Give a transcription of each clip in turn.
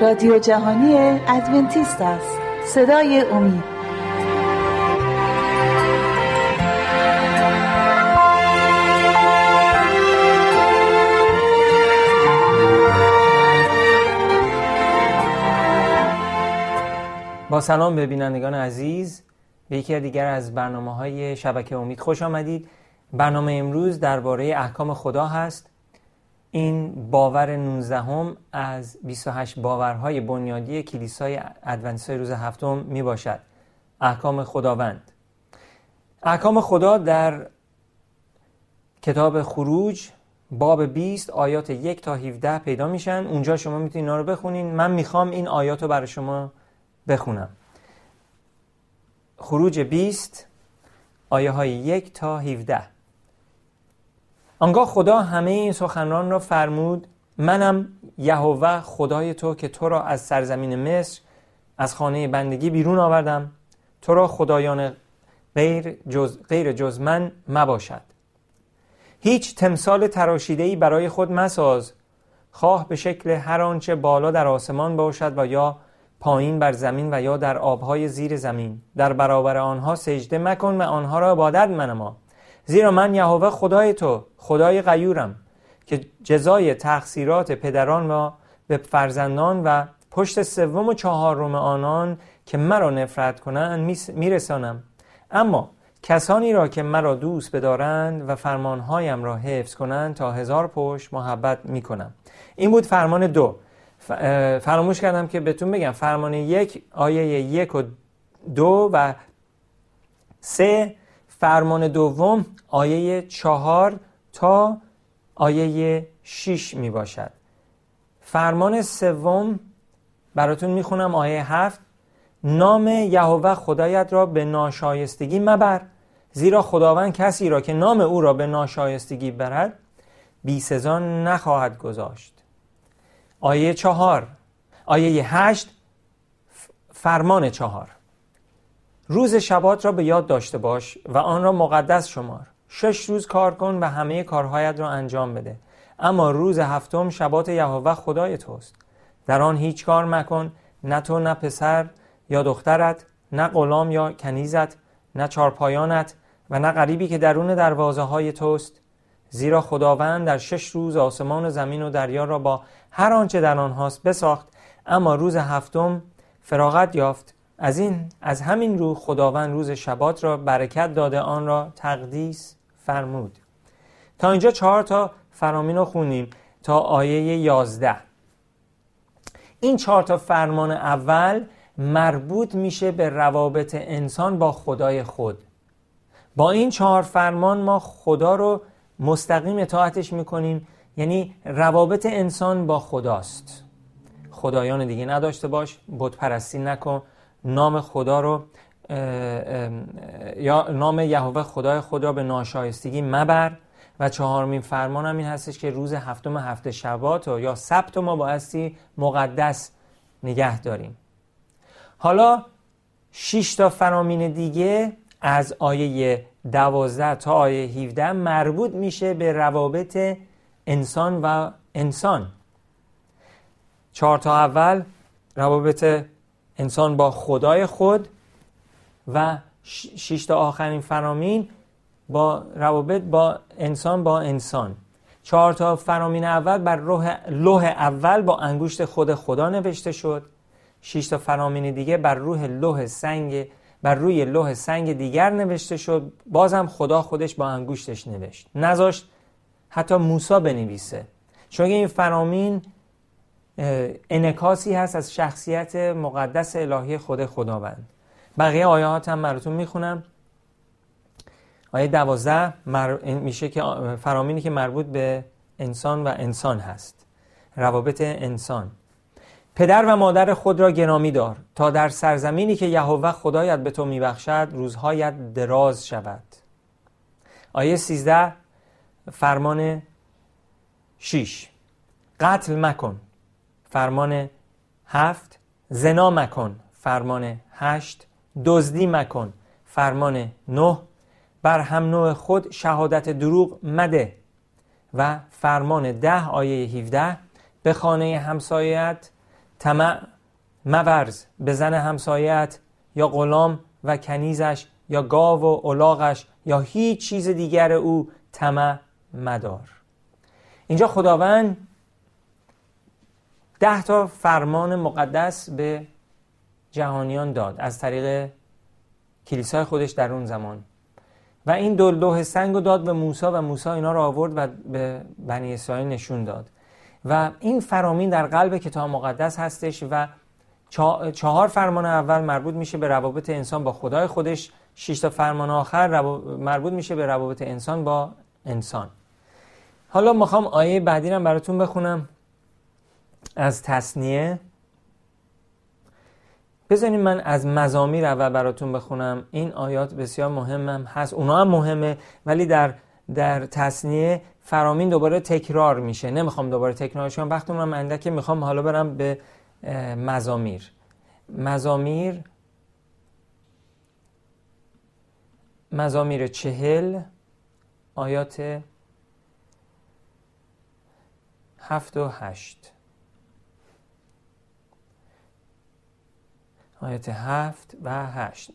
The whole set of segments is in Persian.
رادیو جهانی ادونتیست است. صدای امید. با سلام به بینندگان عزیز. به یکی دیگر از برنامه های شبکه امید خوش آمدید. برنامه امروز درباره احکام خدا هست. این باور 19 هم از 28 باورهای بنیادی کلیسای ادونتیستای روز هفتم می باشد احکام خداوند. احکام خدا در کتاب خروج باب 20 آیات 1 تا 17 پیدا میشن. اونجا شما می‌تونید اینا رو بخونین. من می‌خوام این آیات رو برای شما بخونم. خروج 20 آیه های 1 تا 17 آنگاه خدا همه این سخنران را فرمود منم یهوه خدای تو که تو را از سرزمین مصر از خانه بندگی بیرون آوردم. تو را خدایان غیر جز, غیر جز من مباشد. هیچ تمثال تراشیده‌ای برای خود مساز. خواه به شکل هر آنچه بالا در آسمان باشد و یا پایین بر زمین و یا در آبهای زیر زمین. در برابر آنها سجده مکن و آنها را عبادت منما. زیرا من یهوه خدای تو خدای غیورم که جزای تقصیرات پدران و به فرزندان و پشت سوم و چهارم آنان که مرا نفرت کنند میرسانم. اما کسانی را که مرا دوست بدارند و فرمانهایم را حفظ کنند تا هزار پشت محبت می‌کنم. این بود فرمان دو. فراموش کردم که بهتون بگم فرمان یک آیه یک و دو و سه. فرمان دوم آیه چهار تا آیه شیش می باشد. فرمان سوم براتون می‌خونم آیه هفت. نام یهوه خدایت را به ناشایستگی مبر زیرا خداوند کسی را که نام او را به ناشایستگی برد بی سزان نخواهد گذاشت. آیه چهار. آیه هشت. فرمان چهار. روز شبات را به یاد داشته باش و آن را مقدس شمار. شش روز کار کن و همه کارهایت را انجام بده. اما روز هفتم شبات یهوه خدای توست. در آن هیچ کار مکن نه تو نه پسر یا دخترت نه غلام یا کنیزت نه چارپایانت و نه غریبی که درون دروازه های توست. زیرا خداوند در شش روز آسمان و زمین و دریا را با هر آنچه در آنهاست بساخت. اما روز هفتم فراغت یافت. از این از همین رو خداوند روز شبات را برکت داده آن را تقدیس فرمود. تا اینجا چهار تا فرامین رو خونیم تا آیه یازده. این چهار تا فرمان اول مربوط میشه به روابط انسان با خدای خود. با این چهار فرمان ما خدا رو مستقیم اطاعتش می‌کنیم. یعنی روابط انسان با خداست. خدایان دیگه نداشته باش بت پرستی نکن. نام خدا رو یا نام یهوه خدای خدا به ناشایستگی مبر. و چهارمین فرمان هم این هستش که روز هفتم هفته شبات و یا سبت ما بایستی مقدس نگه داریم. حالا شش تا فرامین دیگه از آیه دوازده تا آیه 17 مربوط میشه به روابط انسان و انسان. چهار تا اول روابط انسان با خدای خود و شش تا آخرین فرامین با روابط با انسان با انسان. چهار تا فرامین اول بر لوح اول با انگشت خود خدا نوشته شد. شش تا فرامین دیگه بر روح لوح سنگ بر روی لوح سنگ دیگر نوشته شد. بازم خدا خودش با انگشتش نوشت. نذاشت حتی موسا بنویسه. چون این فرامین انکاسی هست از شخصیت مقدس الهی خود خداوند. بقیه آیات هم براتون می‌خونم. آیه دوازده میشه که فرامینی که مربوط به انسان و انسان هست. روابط انسان. پدر و مادر خود را گرامی دار تا در سرزمینی که یهوه خدایت به تو میبخشد روزهایت دراز شود. آیه 13 فرمان 6 قتل مکن. فرمان هفت. زنا مکن. فرمان هشت. دزدی مکن. فرمان نه. بر هم نوع خود شهادت دروغ مده. و فرمان ده آیه 17 به خانه همسایت طمع مورز. به زن همسایت یا غلام و کنیزش یا گاو و الاغش یا هیچ چیز دیگر او طمع مدار. اینجا خداوند ده تا فرمان مقدس به جهانیان داد از طریق کلیسای خودش در اون زمان. و این دو لوح سنگ رو داد به موسی و موسی اینا رو آورد و به بنی اسرائیل نشون داد. و این فرامین در قلب کتاب مقدس هستش و چهار فرمان اول مربوط میشه به روابط انسان با خدای خودش شش تا فرمان آخر مربوط میشه به روابط انسان با انسان. حالا می‌خوام آیه بعدی رو براتون بخونم. از تصنیه. بذارین من از مزامیر اول براتون بخونم. این آیات بسیار مهمم هست. اونا هم مهمه ولی در در تصنیه فرامین دوباره تکرار میشه. نمی‌خوام دوباره تکرار کنم وقتی من اندکه می‌خوام حالا برم به مزامیر. مزامیر مزامیر چهل آیات هفت و هشت. آیت هفت و هشت.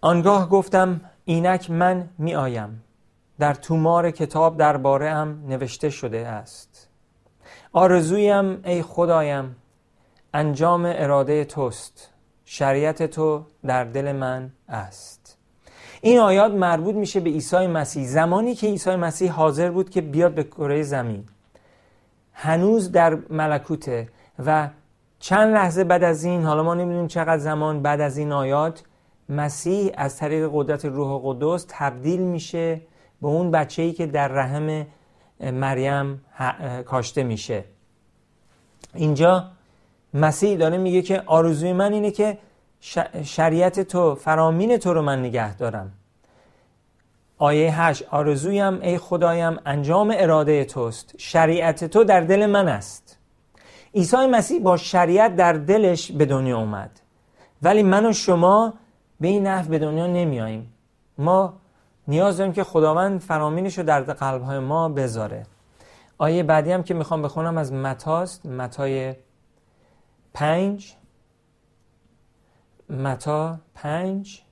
آنگاه گفتم اینک من می آیم در تومار کتاب درباره هم نوشته شده است. آرزویم ای خدایم انجام اراده توست. شریعت تو در دل من است. این آیات مربوط میشه به عیسی مسیح. زمانی که عیسی مسیح حاضر بود که بیاد به کره زمین. هنوز در ملکوته و چند لحظه بعد از این حالا ما نمی‌دونیم چقدر زمان بعد از این آیات مسیح از طریق قدرت روح قدس تبدیل میشه به اون بچه ای که در رحم مریم کاشته میشه. اینجا مسیح داره میگه که آرزوی من اینه که شریعت تو فرامین تو رو من نگه دارم. آیه هشت آرزویم ای خدایم انجام اراده توست. شریعت تو در دل من است. عیسی مسیح با شریعت در دلش به دنیا اومد. ولی من و شما به این نحو به دنیا نمیاییم. ما نیاز داریم که خداوند فرامینش رو در قلبهای ما بذاره. آیه بعدی هم که می‌خوام بخونم از متاست متای پنج. متا پنج.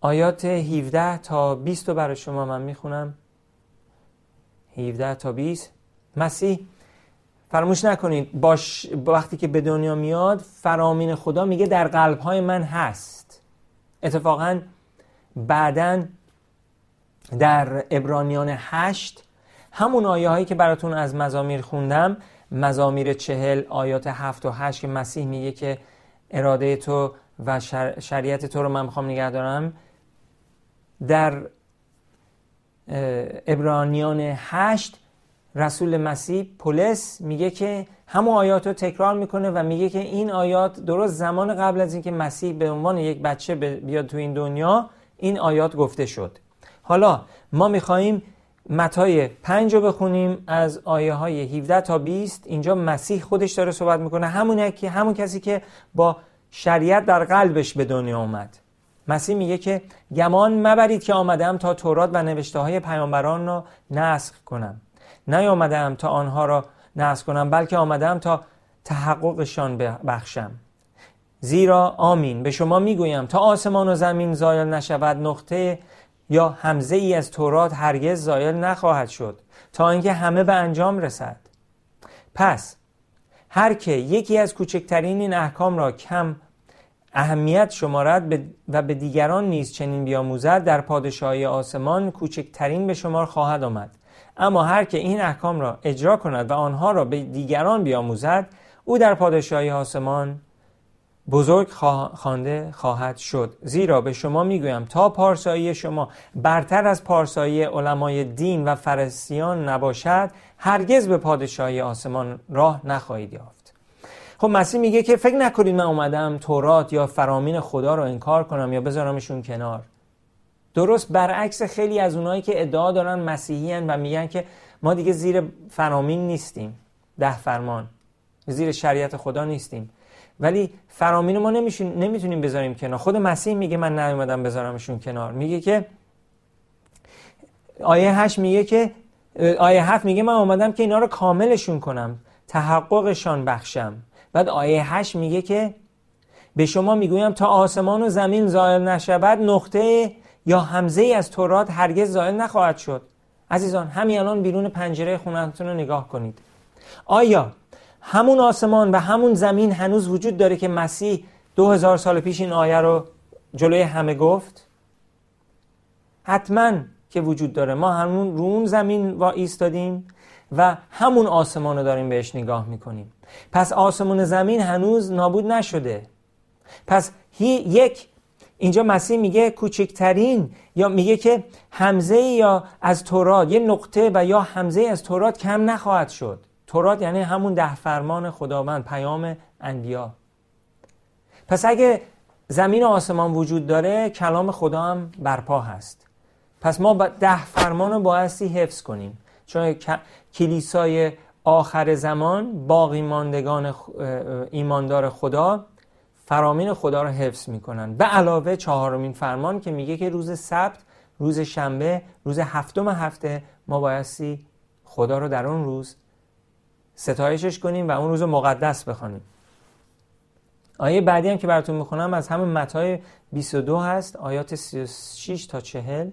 آیات 17 تا 20 رو برای شما من می‌خونم. 17 تا 20 مسیح فراموش نکنید باش وقتی که به دنیا میاد فرامین خدا میگه در قلب های من هست. اتفاقا بعدا در ابرانیان هشت همون آیه هایی که براتون از مزامیر خوندم مزامیر چهل آیات هفت و هشت که مسیح میگه که اراده تو و شریعت تو رو من می‌خوام نگه دارم. در ابرانیان هشت رسول مسیح پولس میگه که همون آیات رو تکرار می‌کنه و میگه که این آیات درست زمان قبل از اینکه مسیح به عنوان یک بچه بیاد تو این دنیا این آیات گفته شد. حالا ما میخواییم متای پنج رو بخونیم از آیه های 17 تا 20 اینجا مسیح خودش داره صحبت می‌کنه. همونه که همون کسی که با شریعت در قلبش به دنیا اومد. مسیح میگه که گمان مبرید که آمدم تا تورات و نوشته های پیامبران را نسخ کنم. نیامدم تا آنها را نسخ کنم بلکه آمدم تا تحققشان بخشم زیرا آمین. به شما می‌گویم تا آسمان و زمین زایل نشود نقطه یا همزه ای از تورات هرگز زایل نخواهد شد تا اینکه همه به انجام رسد. پس هر که یکی از کوچکترین این احکام را کم اهمیت شمارد و به دیگران نیز چنین بیاموزد در پادشاهی آسمان کوچکترین به شمار خواهد آمد. اما هر که این احکام را اجرا کند و آنها را به دیگران بیاموزد او در پادشاهی آسمان بزرگ خوانده خواهد شد. زیرا به شما می‌گویم تا پارسایی شما برتر از پارسایی علمای دین و فرسیان نباشد هرگز به پادشاهی آسمان راه نخواهید یافت. خب مسیح میگه که فکر نکنید من اومدم تورات یا فرامین خدا رو انکار کنم یا بذارمشون کنار. درست برعکس خیلی از اونایی که ادعا دارن مسیحی و میگن که ما دیگه زیر فرامین نیستیم ده فرمان. زیر شریعت خدا نیستیم. ولی فرامین ما نمی‌تونیم بذاریم کنار. خود مسیح میگه من نیومدم بذارمشون کنار. میگه که آیه هشت میگه که آیه هفت میگه من آمدم که اینا رو کاملشون کنم تحققشان بخشم. بعد آیه هشت میگه که به شما می‌گویم تا آسمان و زمین زائل نشود نقطه یا همزه ای از تورات هرگز زائل نخواهد شد. عزیزان همین الان بیرون پنجره خونتون رو نگاه کنید. آیا همون آسمان و همون زمین هنوز وجود داره که مسیح دو هزار سال پیش این آیه رو جلوی همه گفت؟ حتما که وجود داره. ما همون رو زمین و ایستادیم و همون آسمان رو داریم بهش نگاه می‌کنیم. پس آسمان زمین هنوز نابود نشده. پس یک اینجا مسیح میگه کوچکترین یا میگه که همزه یا از تورات یه نقطه و یا همزه از تورات کم نخواهد شد. تورات یعنی همون ده فرمان خداوند پیام انبیا. پس اگه زمین و آسمان وجود داره کلام خدا هم برپا هست. پس ما ده فرمان رو بایستی حفظ کنیم. چون کلیسای آخر زمان باقی ماندگان ایماندار خدا فرامین خدا رو حفظ می‌کنن. به علاوه چهارمین فرمان که میگه که روز سبت روز شنبه روز هفتم هفته ما بایستی خدا رو در اون روز ستایشش کنیم و اون روز مقدس بخوانیم. آیه بعدی هم که براتون می‌خونم از همون متای 22 هست آیات 36 تا 40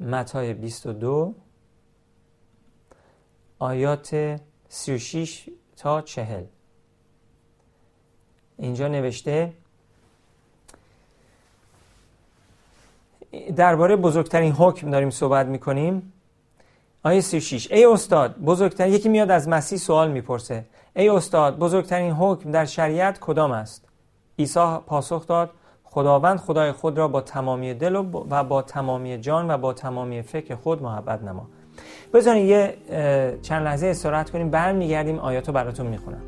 متای 22 آیات 36 تا 40 اینجا نوشته درباره بزرگترین حکم داریم صحبت می‌کنیم. آیه 36 ای استاد بزرگترین یکی میاد از مسیح سوال می‌پرسه. ای استاد بزرگترین حکم در شریعت کدام است؟ عیسی پاسخ داد خداوند خدای خود را با تمامی دل و با تمامی جان و با تمامی فکر خود محبت نما. بذارین یه چند لحظه استراحت کنیم. برمیگردیم آیاتو براتون می‌خونم.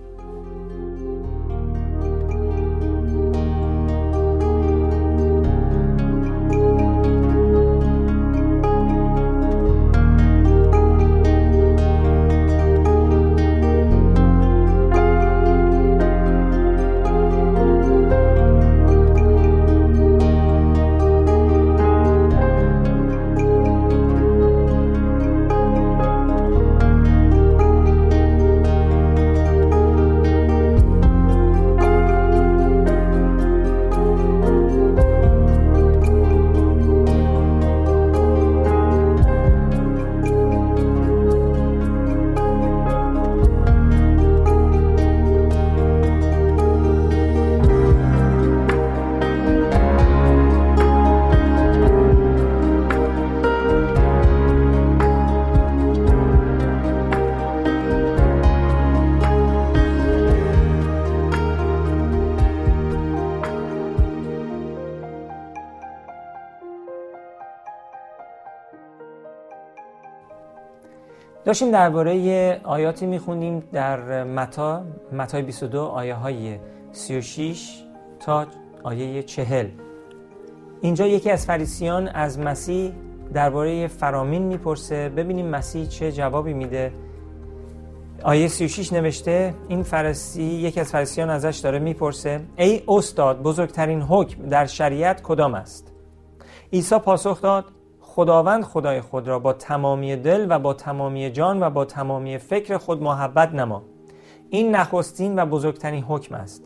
داشتیم درباره آیاتی میخوندیم در متا متای 22 آیه های 36 تا آیه 40 اینجا یکی از فریسیان از مسیح درباره فرامین می‌پرسه ببینیم مسیح چه جوابی میده. آیه 36 نوشته این فرسی یکی از فریسیان ازش داره می‌پرسه ای استاد بزرگترین حکم در شریعت کدام است؟ عیسی پاسخ داد خداوند خدای خود را با تمامی دل و با تمامی جان و با تمامی فکر خود محبت نما. این نخستین و بزرگترین حکم است.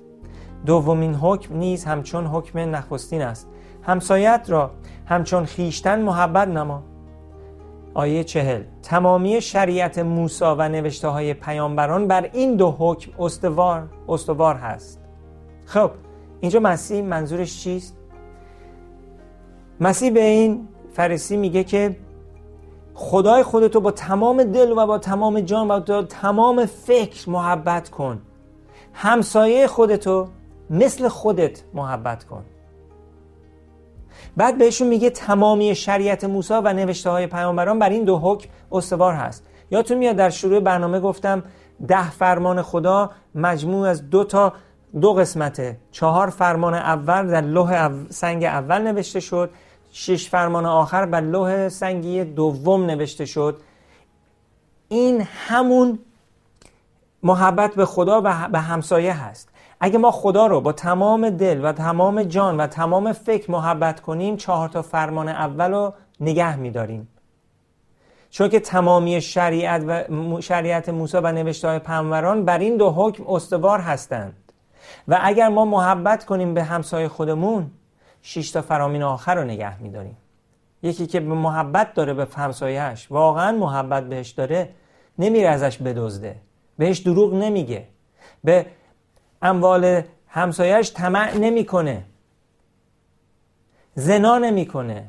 دومین حکم نیز همچون حکم نخستین است. همسایت را همچون خیشتن محبت نما. آیه چهل تمامی شریعت موسا و نوشته های پیامبران بر این دو حکم استوار استوار هست. خب اینجا مسیح منظورش چیست؟ مسیح به این فارسی میگه که خدای خودتو با تمام دل و با تمام جان و با تمام فکر محبت کن. همسایه خودتو مثل خودت محبت کن. بعد بهشون میگه تمامی شریعت موسی و نوشته های پیامبران بر این دو حکم استوار هست. یادتون میاد در شروع برنامه گفتم ده فرمان خدا مجموع از دو تا دو قسمته. چهار فرمان اول در لوح سنگ اول نوشته شد. شش فرمان آخر بر لوح سنگی دوم نوشته شد. این همون محبت به خدا و به همسایه هست. اگه ما خدا رو با تمام دل و تمام جان و تمام فکر محبت کنیم چهار تا فرمان اول رو نگه میداریم. چون که تمامی شریعت و شریعت موسی و نوشته های پیامبران بر این دو حکم استوار هستند. و اگر ما محبت کنیم به همسایه خودمون شش تا فرامین آخر رو نگه میداریم. یکی که به محبت داره به همسایهش واقعا محبت بهش داره نمیره ازش بدزده. بهش دروغ نمیگه. به اموال همسایهش طمع نمی‌کنه. زنا نمی‌کنه.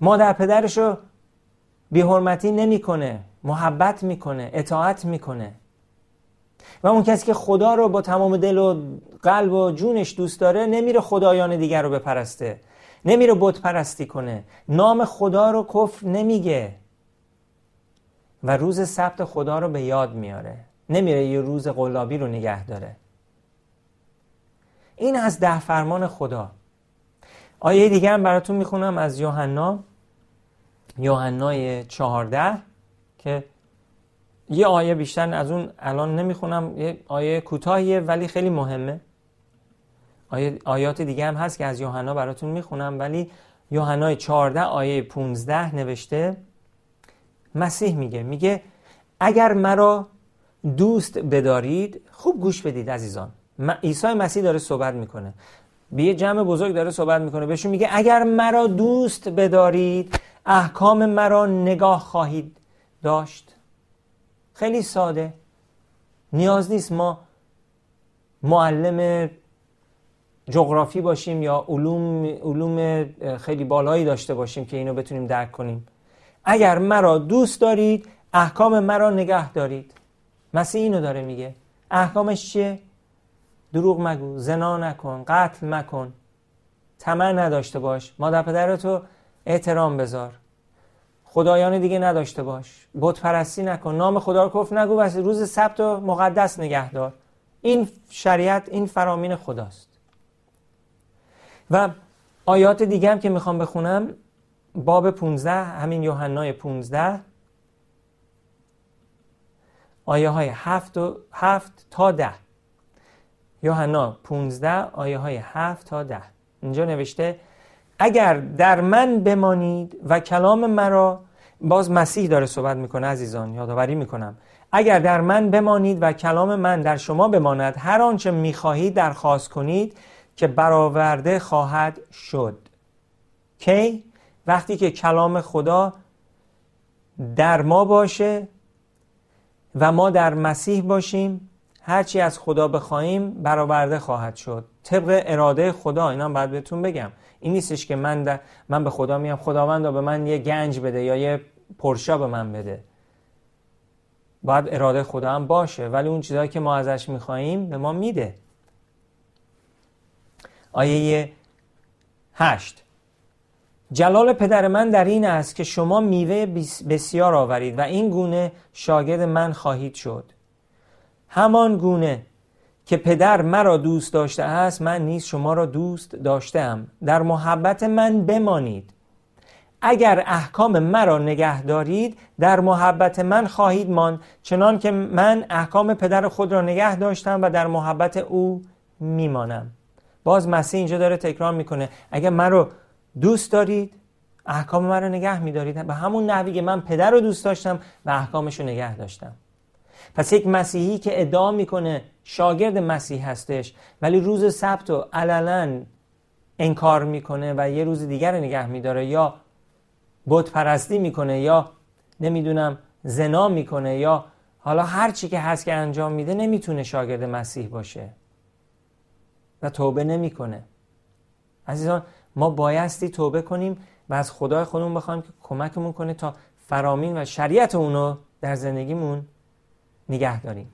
مادر پدرش رو بیحرمتی نمی‌کنه. محبت می‌کنه. اطاعت می‌کنه. و اون کسی که خدا رو با تمام دل و قلب و جونش دوست داره نمیره خدایان دیگر رو بپرسته. نمیره بت پرستی کنه. نام خدا رو کفر نمیگه. و روز سبت خدا رو به یاد میاره. نمیره یه روز قلابی رو نگه داره. این از ده فرمان خدا. آیه دیگه هم براتون می‌خونم از یوحنا. یوحنای چهارده که یه آیه بیشتر از اون الان نمی‌خونم یه آیه کوتاهیه ولی خیلی مهمه. آیه آیات دیگه هم هست که از یوحنا براتون می‌خونم ولی یوحنای 14 آیه 15 نوشته مسیح میگه میگه اگر مرا دوست بدارید خوب گوش بدید عزیزان. عیسی مسیح داره صحبت می‌کنه. به یه جمع بزرگ داره صحبت می‌کنه. بهشون میگه اگر مرا دوست بدارید احکام مرا نگاه خواهید داشت. خیلی ساده. نیاز نیست ما معلم جغرافی باشیم یا علوم, علوم خیلی بالایی داشته باشیم که اینو بتونیم درک کنیم. اگر مرا دوست دارید احکام مرا نگه دارید. مسیح اینو داره میگه. احکامش چیه؟ دروغ مگو زنا نکن قتل مکن طمع نداشته باش. مادر پدرتو احترام بذار. خدایان دیگه نداشته باش. بت پرستی نکن. نام خدا رو کف نگو و روز سبت و مقدس نگه دار این شریعت این فرامین خداست. و آیات دیگه هم که می‌خوام بخونم باب 15 همین یوحنای 15 آیه های 7, و 7 تا 10 یوحنا 15 آیه های 7 تا 10 اینجا نوشته اگر در من بمانید و کلام مرا باز مسیح داره صحبت می‌کنه عزیزان یادآوری می‌کنم. اگر در من بمانید و کلام من در شما بماند هر آنچه می‌خواهید درخواست کنید که برآورده خواهد شد. کی؟ وقتی که کلام خدا در ما باشه و ما در مسیح باشیم هرچی از خدا بخواهیم برآورده خواهد شد. طبق اراده خدا اینا باید بهتون بگم. این نیستش که من, من به خدا میام خداوند به من یه گنج بده یا یه پرشا به من بده. باید اراده خدا هم باشه ولی اون چیزهایی که ما ازش میخواییم به ما میده. آیه هشت. جلال پدر من در این است که شما میوه بسیار آورید و این گونه شاگرد من خواهید شد. همان گونه که پدر مرا دوست داشته است من نیز شما را دوست داشتم. در محبت من بمانید. اگر احکام مرا نگه دارید در محبت من خواهید مان چنان که من احکام پدر خود را نگه داشتم و در محبت او میمانم. باز مسیح اینجا داره تکرار می‌کنه. اگر من رو دوست دارید احکام من رو نگه میدارید به همون نحوی که من پدر رو دوست داشتم و احکامش رو نگه داشتم. پس یک مسیحی که ادعا می‌کنه شاگرد مسیح هستش ولی روز سبت و علنا انکار می‌کنه و یه روز دیگر رو نگه میداره یا بت پرستی می‌کنه یا نمی‌دونم زنا می‌کنه یا حالا هر چی که هست که انجام میده نمی‌تونه شاگرد مسیح باشه و توبه نمی‌کنه. عزیزان ما بایستی توبه کنیم و از خدای خودمون بخوایم که کمکمون کنه تا فرامین و شریعت اونو در زندگیمون نگه داریم.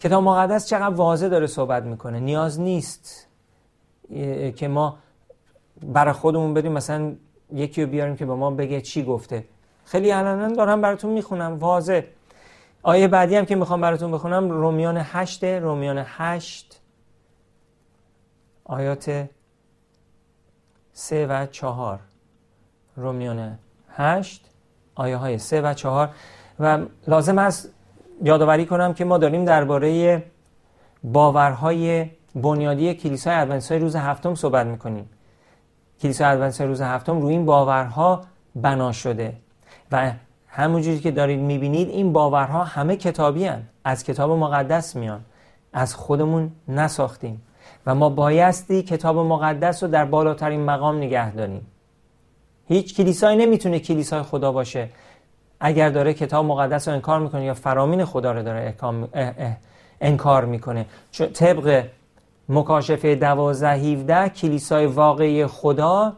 کتاب مقدس چقدر واضح داره صحبت می‌کنه. نیاز نیست که ما برای خودمون بدیم مثلا یکی رو بیاریم که به ما بگه چی گفته. خیلی علنا دارم براتون می‌خونم. واضح. آیه بعدی هم که می‌خوام براتون بخونم رومیان هشت رومیان هشت آیات سه و چهار. رومیان هشت آیه های سه و چهار. و لازم است یادآوری کنم که ما داریم درباره باورهای بنیادی کلیسای ادونتیستای روز هفتم صحبت می‌کنیم. کلیسای ادونتیستای روز هفتم روی این باورها بنا شده و همونجوری که دارید می‌بینید این باورها همه کتابی هن. از کتاب مقدس میان. از خودمون نساختیم. و ما بایستی کتاب مقدس رو در بالاترین مقام نگه داریم. هیچ کلیسایی نمی‌تونه کلیسای خدا باشه. اگر داره کتاب مقدس رو انکار می‌کنه یا فرامین خدا رو داره انکار می‌کنه. چون طبق مکاشفه دوازده 17 کلیسای واقعی خدا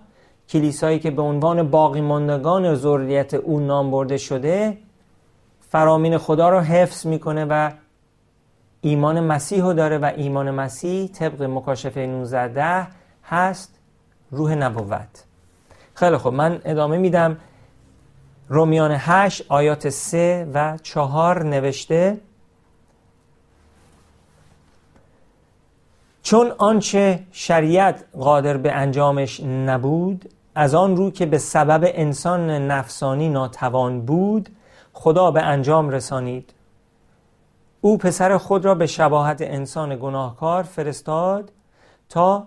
کلیسایی که به عنوان باقی ماندگان ذریت او نام برده شده فرامین خدا رو حفظ می‌کنه و ایمان مسیح رو داره و ایمان مسیح طبق مکاشفه 19 هست روح نبوت. خیلی خب من ادامه میدم. رومیان 8 آیات 3 و 4 نوشته چون آنچه شریعت قادر به انجامش نبود از آن رو که به سبب انسان نفسانی ناتوان بود خدا به انجام رسانید. او پسر خود را به شباهت انسان گناهکار فرستاد تا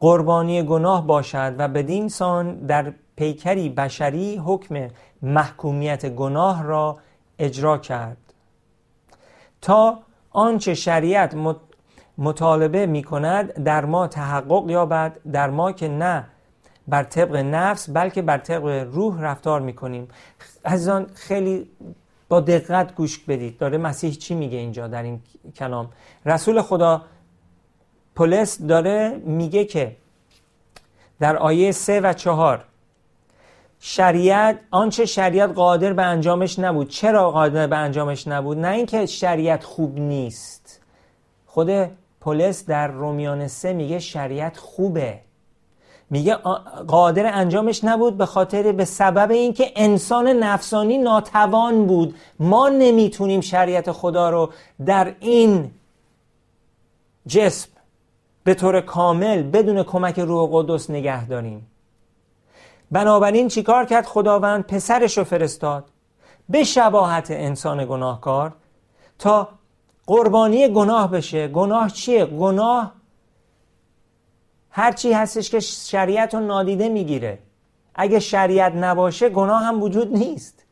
قربانی گناه باشد و بدین سان در پیکری بشری حکم محکومیت گناه را اجرا کرد. تا آنچه شریعت مطالبه می کند در ما تحقق یابد در ما که نه بر طبق نفس بلکه بر طبق روح رفتار می کنیم عزیزان خیلی با دقت گوش بدید. داره مسیح چی میگه اینجا در این کلام؟ رسول خدا پولس داره میگه که در آیه سه و چهار شریعت آنچه شریعت قادر به انجامش نبود. چرا قادر به انجامش نبود؟ نه اینکه شریعت خوب نیست. خود پولس در رومیان سه میگه شریعت خوبه. میگه قادر انجامش نبود به خاطر به سبب اینکه انسان نفسانی ناتوان بود. ما نمی‌تونیم شریعت خدا رو در این جسم به طور کامل بدون کمک روح قدس نگه داریم. بنابراین چیکار کرد خداوند؟ پسرش رو فرستاد. به شباهت انسان گناهکار. تا قربانی گناه بشه. گناه چیه؟ گناه هرچی هستش که شریعت رو نادیده می‌گیره. اگه شریعت نباشه گناه هم وجود نیست.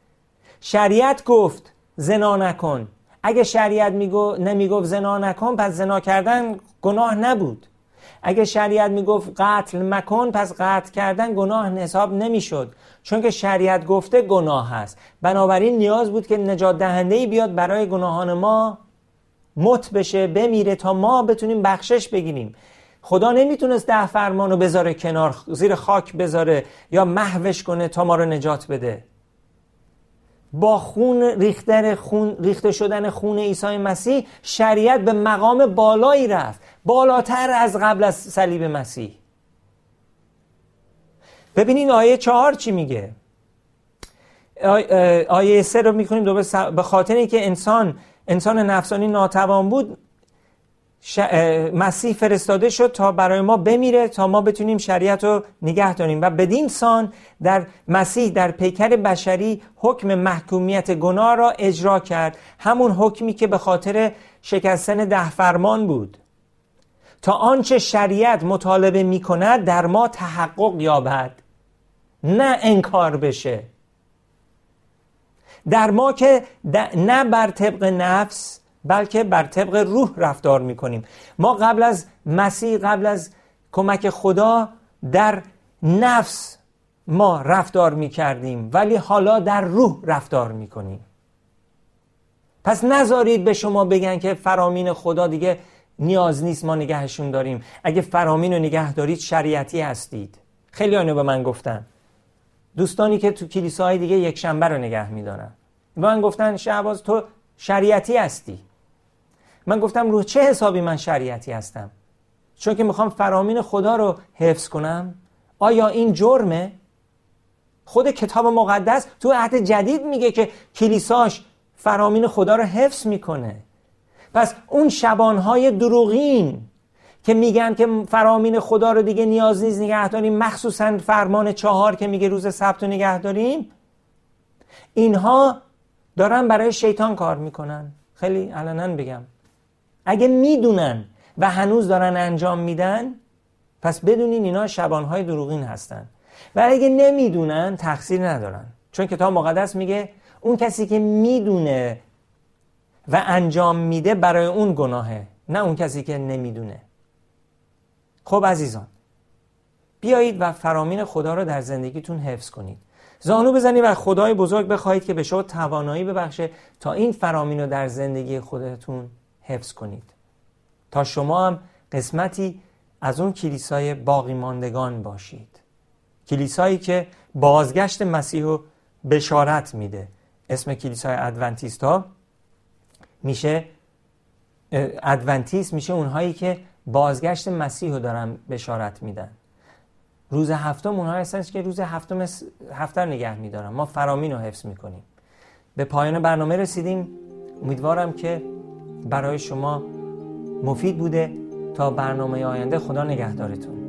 شریعت گفت زنا نکن. اگه شریعت میگو نمی‌گفت زنا نکن پس زنا کردن گناه نبود. اگه شریعت می‌گفت قتل مکن پس قتل کردن گناه حساب نمی‌شد. چون که شریعت گفته گناه هست بنابراین نیاز بود که نجات دهنده بیاد برای گناهان ما مت بشه بمیره تا ما بتونیم بخشش بگیریم. خدا نمی‌تونست ده فرمان رو بذاره کنار زیر خاک بذاره یا محوش کنه تا ما رو نجات بده. با خون ریختن خون ریخته شدن خون عیسی مسیح شریعت به مقام بالایی رفت. بالاتر از قبل از صلیب مسیح. ببینین آیه چهار چی میگه؟ آیه سه رو می‌کنیم به خاطر اینکه انسان انسان نفسانی ناتوان بود مسیح فرستاده شد تا برای ما بمیره تا ما بتونیم شریعت رو نگه داریم. و بدین سان در مسیح در پیکر بشری حکم محکومیت گناه را اجرا کرد. همون حکمی که به خاطر شکستن ده فرمان بود. تا آنچه شریعت مطالبه می کند در ما تحقق یابد. نه انکار بشه. در ما که نه بر طبق نفس بلکه بر طبق روح رفتار می‌کنیم. ما قبل از مسیح قبل از کمک خدا در نفس ما رفتار می‌کردیم ولی حالا در روح رفتار می‌کنیم. پس نذارید به شما بگن که فرامین خدا دیگه نیاز نیست ما نگهشون داریم. اگه فرامین رو نگه دارید شریعتی هستید. خیلی آنو به من گفتن. دوستانی که تو کلیساهای دیگه یک شنبه رو نگه میدارن. و من گفتن شعباز تو شریعتی هستی. من گفتم رو چه حسابی من شریعتی هستم؟ چون که می‌خوام فرامین خدا رو حفظ کنم؟ آیا این جرمه؟ خود کتاب مقدس تو عهد جدید میگه که کلیساش فرامین خدا رو حفظ می‌کنه. پس اون شبانهای دروغین که میگن که فرامین خدا رو دیگه نیاز نیست نگه داریم مخصوصا فرمان چهار که میگه روز سبت رو نگه داریم اینها دارن برای شیطان کار می‌کنن. خیلی علنا بگم. اگه می‌دونن و هنوز دارن انجام میدن پس بدونین اینا شبانهای دروغین هستن. و اگه نمی‌دونن تقصیر ندارن. چون کتاب مقدس میگه اون کسی که می‌دونه و انجام میده برای اون گناهه نه اون کسی که نمی‌دونه. خب عزیزان بیایید و فرامین خدا رو در زندگیتون حفظ کنید. زانو بزنید و خدای بزرگ بخواهید که به شما توانایی ببخشه تا این فرامین رو در زندگی خودتون حفظ کنید. تا شما هم قسمتی از اون کلیسای باقی ماندگان باشید. کلیسایی که بازگشت مسیح رو بشارت میده. اسم کلیسای ادونتیست ها میشه ادونتیست میشه اونهایی که بازگشت مسیح رو دارن بشارت میدن. روز هفتم اونها هستن که روز هفتم هفته نگه میدارن. ما فرامین رو حفظ می‌کنیم. به پایان برنامه رسیدیم. امیدوارم که برای شما مفید بوده تا برنامه آینده خدا نگهدارتون.